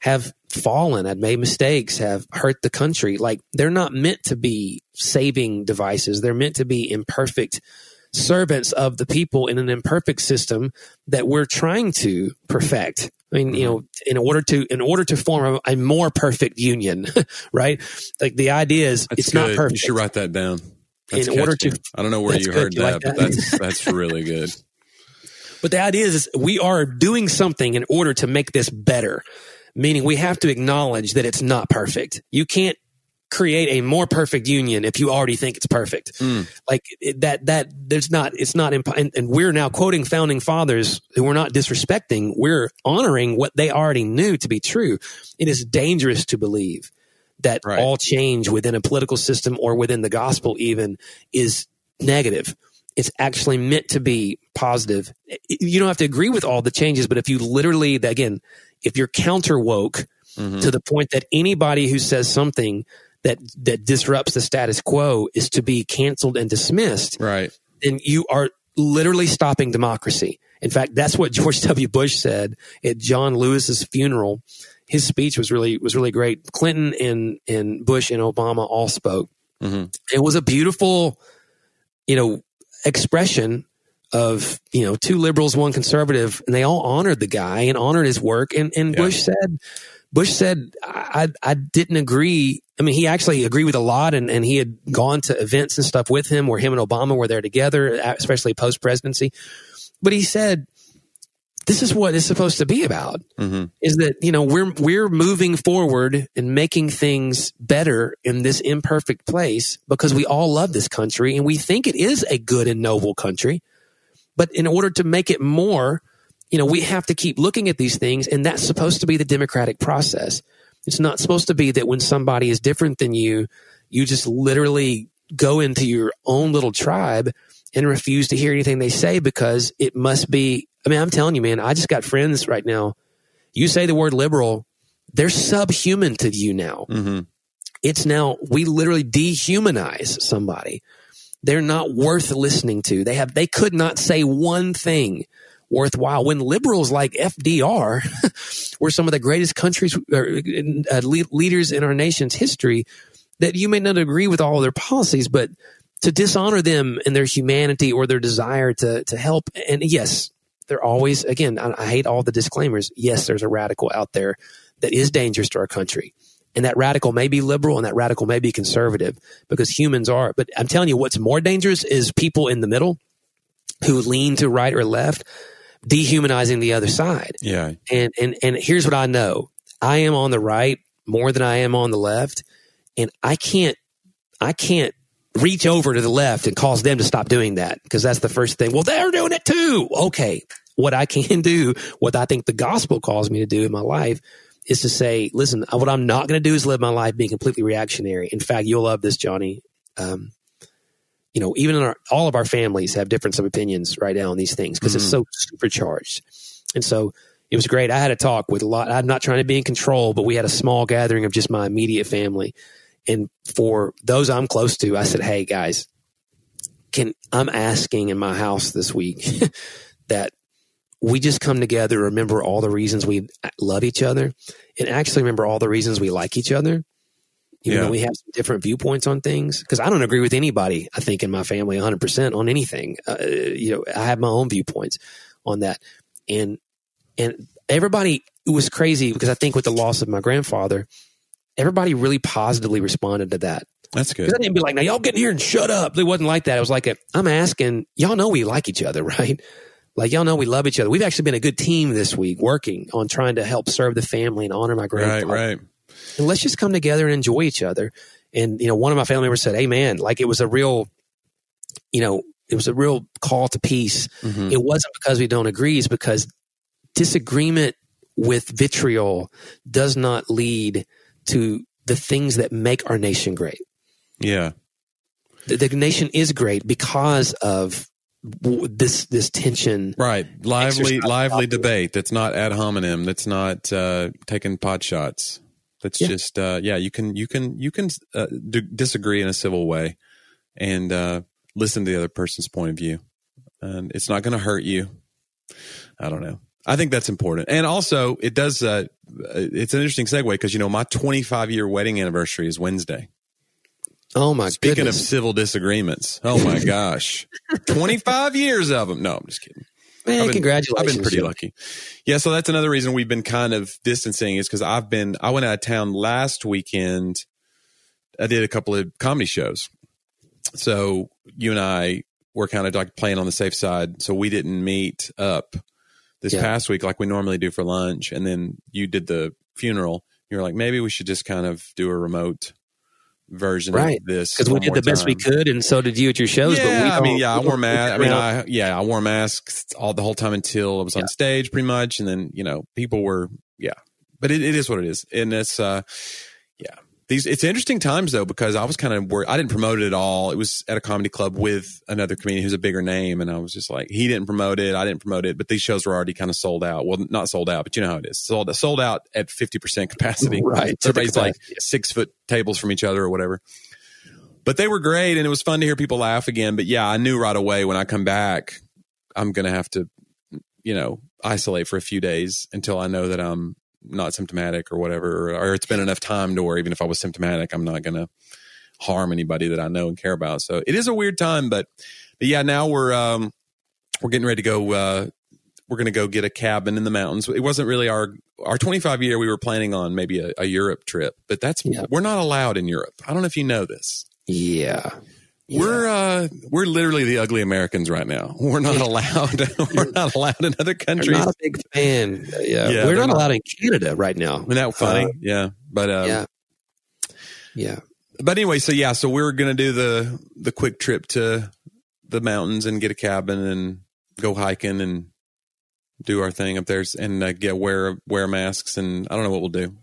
have fallen, have made mistakes, have hurt the country. Like they're not meant to be saving devices. They're meant to be imperfect servants of the people in an imperfect system that we're trying to perfect. I mean, you mm-hmm. know, in order to in order to form a, a more perfect union, right? Like the idea is that's it's good. not perfect. You should write that down. That's in order to, I don't know where you heard you that, like that, but that's that's really good. But the idea is, is we are doing something in order to make this better meaning we have to acknowledge that it's not perfect. You can't create a more perfect union if you already think it's perfect. Mm. Like that, that there's not, it's not, imp- and, and, we're now quoting founding fathers who we're not disrespecting. We're honoring what they already knew to be true. It is dangerous to believe that right. all change within a political system or within the gospel even is negative. It's actually meant to be positive. You don't have to agree with all the changes, but if you literally, again, if you're counter woke, Mm-hmm. to the point that anybody who says something that that disrupts the status quo is to be canceled and dismissed, right? Then you are literally stopping democracy. In fact, that's what George W. Bush said at John Lewis's funeral. His speech was really was really great. Clinton and and Bush and Obama all spoke. Mm-hmm. It was a beautiful, you know, expression of you know two liberals, one conservative, and they all honored the guy and honored his work. And and yeah. Bush said, Bush said, I, I didn't agree. I mean, he actually agreed with a lot and, and he had gone to events and stuff with him where him and Obama were there together, especially post presidency. But he said, this is what it's supposed to be about mm-hmm. is that, you know, we're, we're moving forward and making things better in this imperfect place because we all love this country and we think it is a good and noble country. But in order to make it more, you know, we have to keep looking at these things, and that's supposed to be the democratic process. It's not supposed to be that when somebody is different than you, you just literally go into your own little tribe and refuse to hear anything they say because it must be. I mean, I'm telling you, man, I just got friends right now. You say the word liberal, they're subhuman to you now. Mm-hmm. It's now, we literally dehumanize somebody. They're not worth listening to. They have, they could not say one thing worthwhile. When liberals like FDR were some of the greatest countries, uh, leaders in our nation's history, that you may not agree with all of their policies, but to dishonor them and their humanity or their desire to to help. And yes, they're always again. I, I hate all the disclaimers. Yes, there's a radical out there that is dangerous to our country. And that radical may be liberal and that radical may be conservative because humans are. But I'm telling you, what's more dangerous is people in the middle who lean to right or left, dehumanizing the other side. Yeah. And and and here's what I know. I am on the right more than I am on the left. And I can't I can't reach over to the left and cause them to stop doing that because that's the first thing. Well, they're doing it too. Okay. What I can do, what I think the gospel calls me to do in my life is to say, listen, what I'm not going to do is live my life being completely reactionary. In fact, you'll love this, Johnny. Um, you know, even in our, all of our families have difference of opinions right now on these things because mm-hmm. it's so supercharged. And so it was great. I had a talk with a lot. I'm not trying to be in control, but we had a small gathering of just my immediate family. And for those I'm close to, I said, Hey guys, can I'm asking in my house this week that we just come together, remember all the reasons we love each other, and actually remember all the reasons we like each other. Even yeah. though we have some different viewpoints on things, because I don't agree with anybody. I think in my family, 100 percent on anything. Uh, you know, I have my own viewpoints on that, and and everybody was crazy because I think with the loss of my grandfather, everybody really positively responded to that. That's good. I didn't be like, now y'all get in here and shut up. It wasn't like that. It was like, i am asking, y'all know we like each other, right? Like y'all know we love each other. We've actually been a good team this week working on trying to help serve the family and honor my grandfather. Right, right. And let's just come together and enjoy each other. And, you know, one of my family members said, Hey man, like it was a real, you know, it was a real call to peace. Mm-hmm. It wasn't because we don't agree, it's because disagreement with vitriol does not lead to the things that make our nation great. Yeah. The, the nation is great because of this this tension right lively lively debate that's not ad hominem that's not uh taking pot shots that's yeah. just uh yeah you can you can you can uh, d- disagree in a civil way and uh listen to the other person's point of view and it's not going to hurt you i don't know i think that's important and also it does uh it's an interesting segue because you know my 25 year wedding anniversary is wednesday Oh my Speaking goodness. of civil disagreements, oh my gosh, twenty five years of them. No, I'm just kidding. Man, I've been, congratulations! I've been pretty lucky. Yeah, so that's another reason we've been kind of distancing is because I've been. I went out of town last weekend. I did a couple of comedy shows, so you and I were kind of like playing on the safe side. So we didn't meet up this yeah. past week like we normally do for lunch, and then you did the funeral. You're like, maybe we should just kind of do a remote version right. of this because we did the time. best we could, and so did you at your shows. Yeah, but we I mean, yeah, I wore mask. I mean, I yeah, I wore masks all the whole time until I was yeah. on stage, pretty much, and then you know, people were yeah, but it, it is what it is, and it's uh, these it's interesting times though because I was kind of worried. I didn't promote it at all. It was at a comedy club with another comedian who's a bigger name, and I was just like, he didn't promote it, I didn't promote it, but these shows were already kind of sold out. Well, not sold out, but you know how it is sold sold out at fifty percent capacity. Right, so everybody's like six foot tables from each other or whatever. But they were great, and it was fun to hear people laugh again. But yeah, I knew right away when I come back, I'm gonna have to, you know, isolate for a few days until I know that I'm not symptomatic or whatever, or, it's been enough time to where even if I was symptomatic, I'm not going to harm anybody that I know and care about. So it is a weird time, but, but yeah, now we're, um, we're getting ready to go, uh, we're going to go get a cabin in the mountains. It wasn't really our, our 25 year. We were planning on maybe a, a Europe trip, but that's, yeah. we're not allowed in Europe. I don't know if you know this. Yeah. Yeah. We're uh we're literally the ugly Americans right now. We're not allowed. we're not allowed in other countries. We're not a big fan. Yeah, yeah we're not, allowed in Canada right now. Isn't that funny? Uh, yeah, but um, yeah, yeah. But anyway, so yeah, so we're gonna do the the quick trip to the mountains and get a cabin and go hiking and do our thing up there and uh, get wear wear masks and I don't know what we'll do.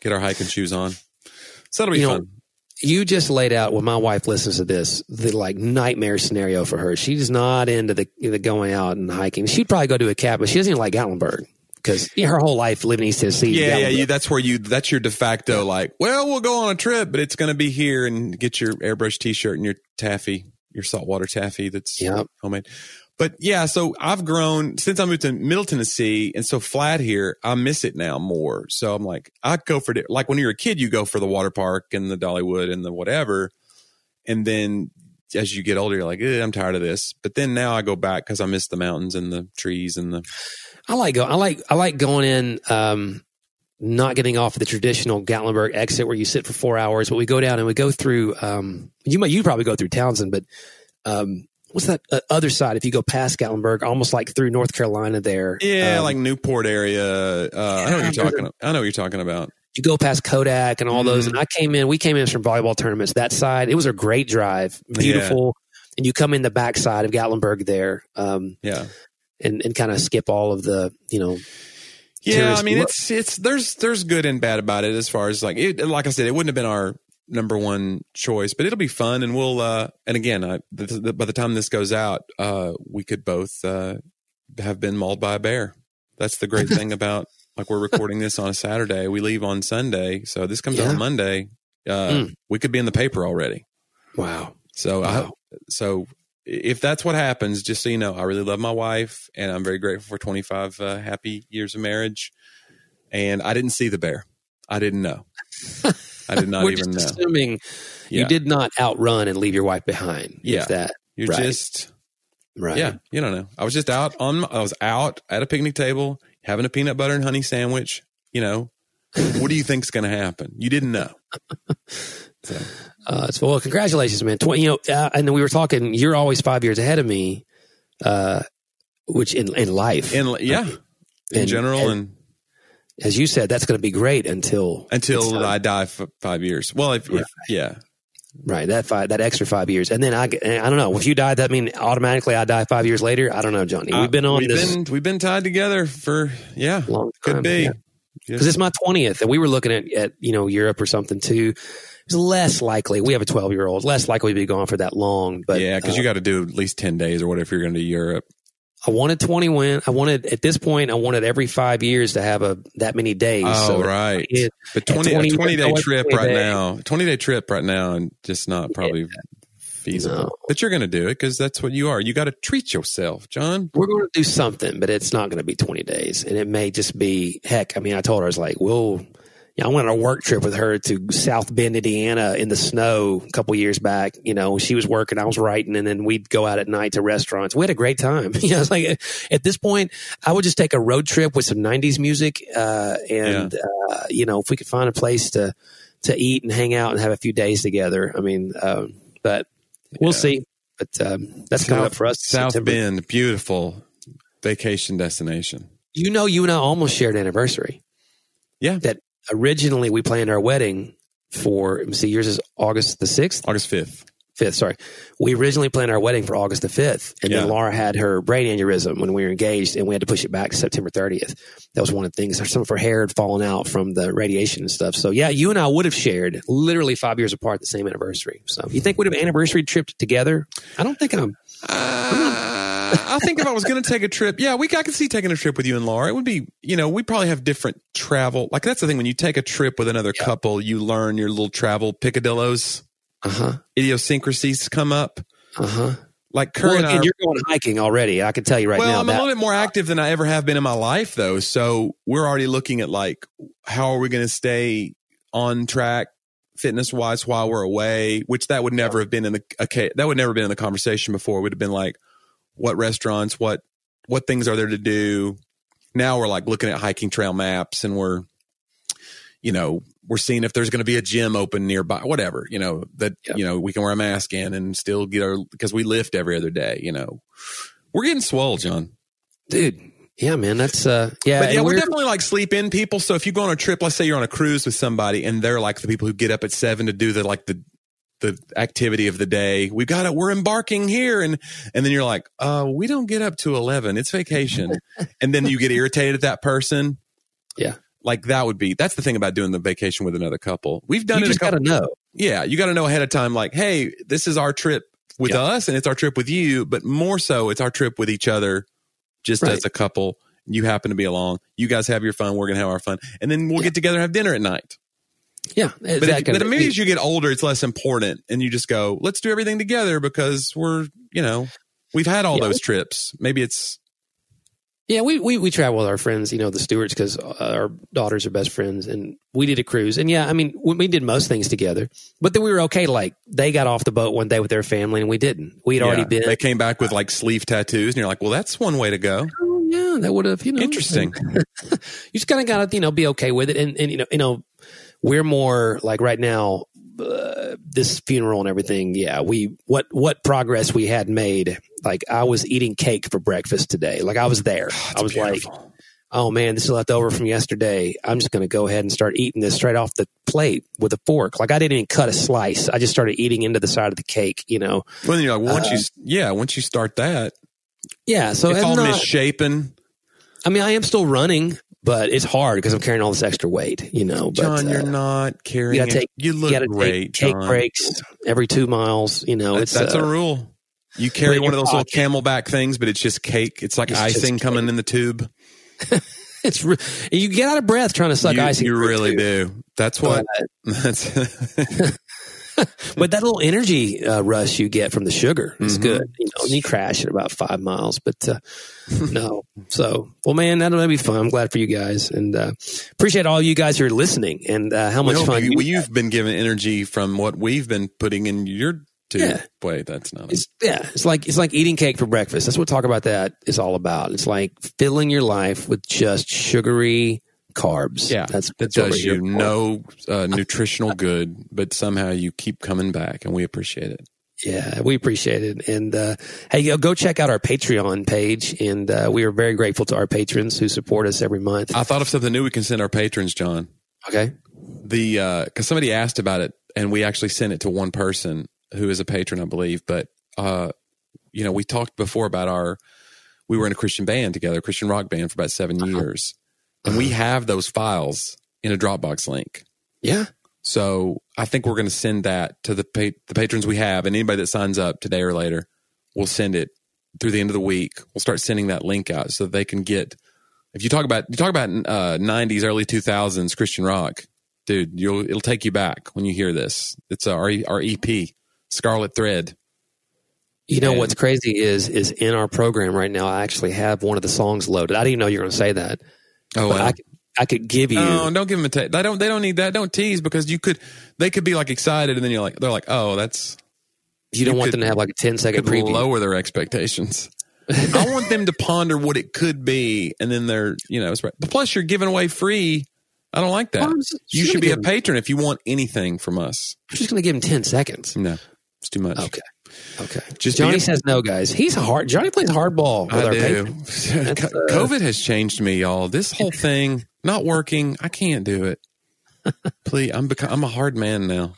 Get our hiking shoes on. So that'll be You know, fun. You just laid out when my wife listens to this the like nightmare scenario for her. She's not into the, the going out and hiking. She'd probably go to a cabin. She doesn't even like Gatlinburg because yeah, her whole life living in East Tennessee. yeah, yeah, you, that's where you that's your de facto like. Well, we'll go on a trip, but it's going to be here and get your airbrush T-shirt and your taffy, your saltwater taffy that's Yep. homemade. But yeah, so I've grown since I moved to Middle Tennessee and so flat here. I miss it now more. So I'm like, I go for it. Like when you're a kid, you go for the water park and the Dollywood and the whatever, and then as you get older, you're like, eh, I'm tired of this. But then now I go back because I miss the mountains and the trees and the I like go. I like I like going in. Um, not getting off the traditional Gatlinburg exit where you sit for four hours, but we go down and we go through. Um, you might you probably go through Townsend, but um, what's that uh, other side? If you go past Gatlinburg, almost like through North Carolina, there. yeah, um, like Newport area. Uh, I know what you're talking. I know what you're talking about. you go past Kodak and all those. Mhm. And I came in, we came in from volleyball tournaments that side. It was a great drive, beautiful. And you come in the backside of Gatlinburg there, um, Yeah. and, and kind of skip all of the, you know, Yeah, I mean it's it's there's there's good and bad about it as far as like it, like I said, it wouldn't have been our number one choice, but it'll be fun and we'll uh and again, I, the, the, by the time this goes out, uh we could both uh have been mauled by a bear. That's the great thing about like we're recording this on a Saturday. We leave on Sunday, so this comes out on Monday. Uh Mm. we could be in the paper already. wow. So I so if that's what happens, just so you know, I really love my wife, and I'm very grateful for 25 uh, happy years of marriage. And I didn't see the bear. I didn't know. I did not We're even know. assuming Yeah. you did not outrun and leave your wife behind. Yeah. That, You're right. just right. yeah. You don't know. I was just out on. I was out at a picnic table having a peanut butter and honey sandwich. You know, what do you think's going to happen? You didn't know. So, Uh, so, well, congratulations, man. Tw- you know, uh, and then we were talking, you're always five years ahead of me, uh, which in, in life, in yeah, in And- general, and- and as you said, that's going to be great until, until. I die for five years. Well, if, if yeah, right. That five, that extra five years. And then I, I don't know if you die, that mean automatically I die five years later. I don't know, Johnny. We've been on we've this Been, we've been tied together for yeah, long could time. be. yeah. because it's my 20th and we were looking at, at you know europe or something too it's less likely we have a 12 year old less likely to be gone for that long but yeah, because uh, you got to do at least ten days or whatever if you're going to Europe. I wanted 20 win i wanted at this point i wanted every five years to have a that many days Oh so right, it- but 20, 20 a twenty day trip 20 right days. now, twenty day trip right now, and just not probably feasible. No. But you're going to do it because that's what you are. You got to treat yourself, John. we're going to do something but it's not going to be 20 days and it may just be heck i mean i told her i was like we'll yeah, I went on a work trip with her to South Bend, Indiana in the snow a couple years back. You know, she was working, I was writing, and then we'd go out at night to restaurants. We had a great time. you know, it's like at this point, I would just take a road trip with some 90s music. Uh, and, uh, you know, if we could find a place to, to eat and hang out and have a few days together. I mean, um, but we'll Yeah. see. But um, that's coming up for us. South September. Bend, beautiful vacation destination. You know, you and I almost shared an anniversary. Yeah. That originally we planned our wedding for, let me see, yours is August the 6th, August fifth. 5th, sorry. We originally planned our wedding for August the 5th. And then Laura had her brain aneurysm when we were engaged and we had to push it back to September 30th. That was one of the things. Some of her hair had fallen out from the radiation and stuff. So yeah, you and I would have shared literally five years apart the same anniversary. So you think we'd have anniversary tripped together? I don't think I'm, Uh, I think if I was going to take a trip, yeah, we I could see taking a trip with you and Laura. It would be, you know, we probably have different travel. Like that's the thing when you take a trip with another Yeah. couple, you learn your little travel picadillos, uh huh, idiosyncrasies come up. uh huh. Like Kurt Well, and you're going hiking already. I can tell you right well, now. I'm that- a little bit more active than I ever have been in my life, though. So we're already looking at like how are we going to stay on track fitness wise while we're away, which that would never have been in the okay, that would never have been in the conversation before. It would have been like what restaurants, what what things are there to do. Now we're like looking at hiking trail maps and we're you know, we're seeing if there's going to be a gym open nearby, whatever, you know, that, Yeah. you know, we can wear a mask in and still get our, because we lift every other day, you know. We're getting swole, John. dude. Yeah, man. That's uh, yeah. But yeah, we're we're- definitely like sleep in people. So if you go on a trip, let's say you're on a cruise with somebody and they're like the people who get up at seven to do the like the the activity of the day. We got it. We're embarking here. And, and then you're like, uh, we don't get up to 11. It's vacation. and then you get irritated at that person. Yeah. Like that would be, that's the thing about doing the vacation with another couple. We've done You it just gotta know. Yeah. You got to know ahead of time, like, Hey, this is our trip with Yeah. us and it's our trip with you, but more so it's our trip with each other just Right. as a couple. You happen to be along. You guys have your fun. We're going to have our fun. And then we'll get together and have dinner at night. Yeah. But, if, but maybe as you get older, it's less important, and you just go, "Let's do everything together," because we're, you know, we've had all Yeah. those trips. Maybe it's Yeah, we, we, we travel with our friends, you know, the Stewarts, because uh, our daughters are best friends, and we did a cruise. And yeah, I mean, we, we did most things together, but then we were okay. Like they got off the boat one day with their family, and we didn't. We'd already been. They came back with like sleeve tattoos, and you're like, "Well, that's one way to go." oh, yeah, that would have, you know, Interesting. you just kind of got to, you know, be okay with it. And, and you know, you know, we're more like right now, uh, this funeral and everything. Yeah, we what what progress we had made. Like I was eating cake for breakfast today. Like I was there. I was like, oh man, this is left over from yesterday. I'm just going to go ahead and start eating this straight off the plate with a fork. Like I didn't even cut a slice. I just started eating into the side of the cake. You know. well, then you're like, well, once Uh, you, yeah, once you start that, Yeah. So it's all not- misshapen. I mean, I am still running, but it's hard because I'm carrying all this extra weight. You know. But, John, uh, you're not carrying. you gotta take- you you got to great, take cake John. breaks every two miles. You know, That- it's that's uh, a rule. You carry one of those little CamelBak things, but it's just cake. It's like It's icing coming in the tube. it's re- you get out of breath trying to suck you, icing. you really do. That's what. That's But that little energy uh, rush you get from the sugar is Mhm. good. You know, and you crash at about five miles, but uh, no. So, well, man, that'll be fun. I'm glad for you guys, and uh, appreciate all you guys who are listening, and uh, how much fun you, you well, you've been given energy from what we've been putting in your tube. Yeah. Wait, that's not. It's, yeah, it's like it's like eating cake for breakfast. That's what talk about that is all about. It's like filling your life with just sugary carbs. yeah, that's that does you no uh, nutritional good, but somehow you keep coming back, and we appreciate it. Yeah, we appreciate it. And uh, hey, go- go check out our Patreon page, and uh, we are very grateful to our patrons who support us every month. I thought of something new we can send our patrons, John. Okay, The because somebody asked about it, and we actually sent it to one person who is a patron, I believe. But uh, you know, we talked before about our we were in a Christian band together, a Christian rock band for about 7 Uh-huh. years, and we have those files in a Dropbox link. yeah, So I think we're going to send that to the pa- the patrons we have, and anybody that signs up today or later, we'll send it through the end of the week. We'll start sending that link out so they can get. If you talk about you talk about uh, '90s, early 2000s Christian rock, dude, you'll it'll take you back when you hear this. It's our our EP, Scarlet Thread. You know And- what's crazy is is in our program right now. I actually have one of the songs loaded. I didn't even know you were going to say that. Oh, wow. I could, I could give you. No, don't give them a te- they don't they don't need that. Don't tease because you could they could be like excited and then you're like they're like oh that's you don't you want could- them to have like a 10 second preview. lower their expectations. I want them to ponder what it could be, and then they're you know. But plus, you're giving away free. I don't like that. Well, just- you should be a patron if you want anything from us. I'm just going to give them 10 seconds. No, it's too much. Okay. Okay. Just Johnny says no, guys. He's hard. Johnny plays hardball with I our do. patrons. Co- That's, uh, COVID has changed me, y'all. This whole thing not working. I can't do it. Please, I'm become, I'm a hard man now.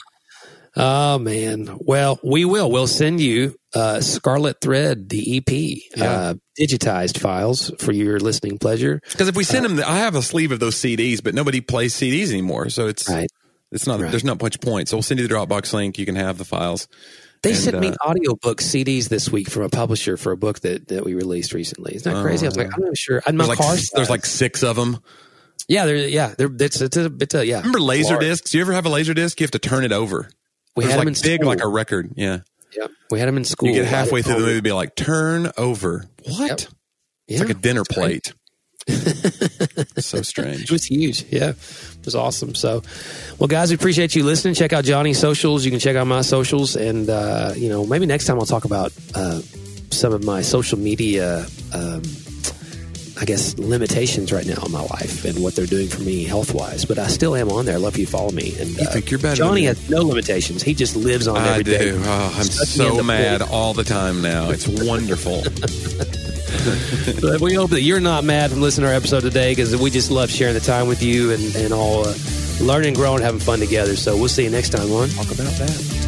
Oh man. Well, we will. We'll send you uh, Scarlet Thread, the EP, Yeah. uh, digitized files for your listening pleasure. Because if we send them, the, I have a sleeve of those CDs, but nobody plays CDs anymore, so it's Right. It's not. Right. There's not much point. So we'll send you the Dropbox link. You can have the files. They And, sent me uh, audiobook CDs this week from a publisher for a book that, that we released recently. Isn't that Oh, crazy? I was like, yeah. I'm not sure. In my There's like car, s- there's like six of them. yeah, there, yeah, there. It's it's a, it's a yeah. Remember laser Large. discs? Do you ever have a laser disc? You have to turn it over. We There's had like them in big, school. like a record. Yeah. yeah, we had them in school. You get halfway through the didn't movie, be like, turn over. What? Yep. It's like a dinner That's right. so strange. It was huge. Yeah. It was awesome. So, well, guys, we appreciate you listening. Check out Johnny's socials. You can check out my socials. And, uh, you know, maybe next time I'll talk about uh, some of my social media, um, I guess, limitations right now in my life and what they're doing for me health wise. But I still am on there. I love you follow me. And You uh, think you're better Johnny has no limitations. He just lives on I every day. do. Oh, I'm Stuck so mad all the time now. It's wonderful. But we hope that you're not mad from listening to our episode today because we just love sharing the time with you and, and all uh, learning, growing, having fun together. So we'll see you next time on. Talk about that.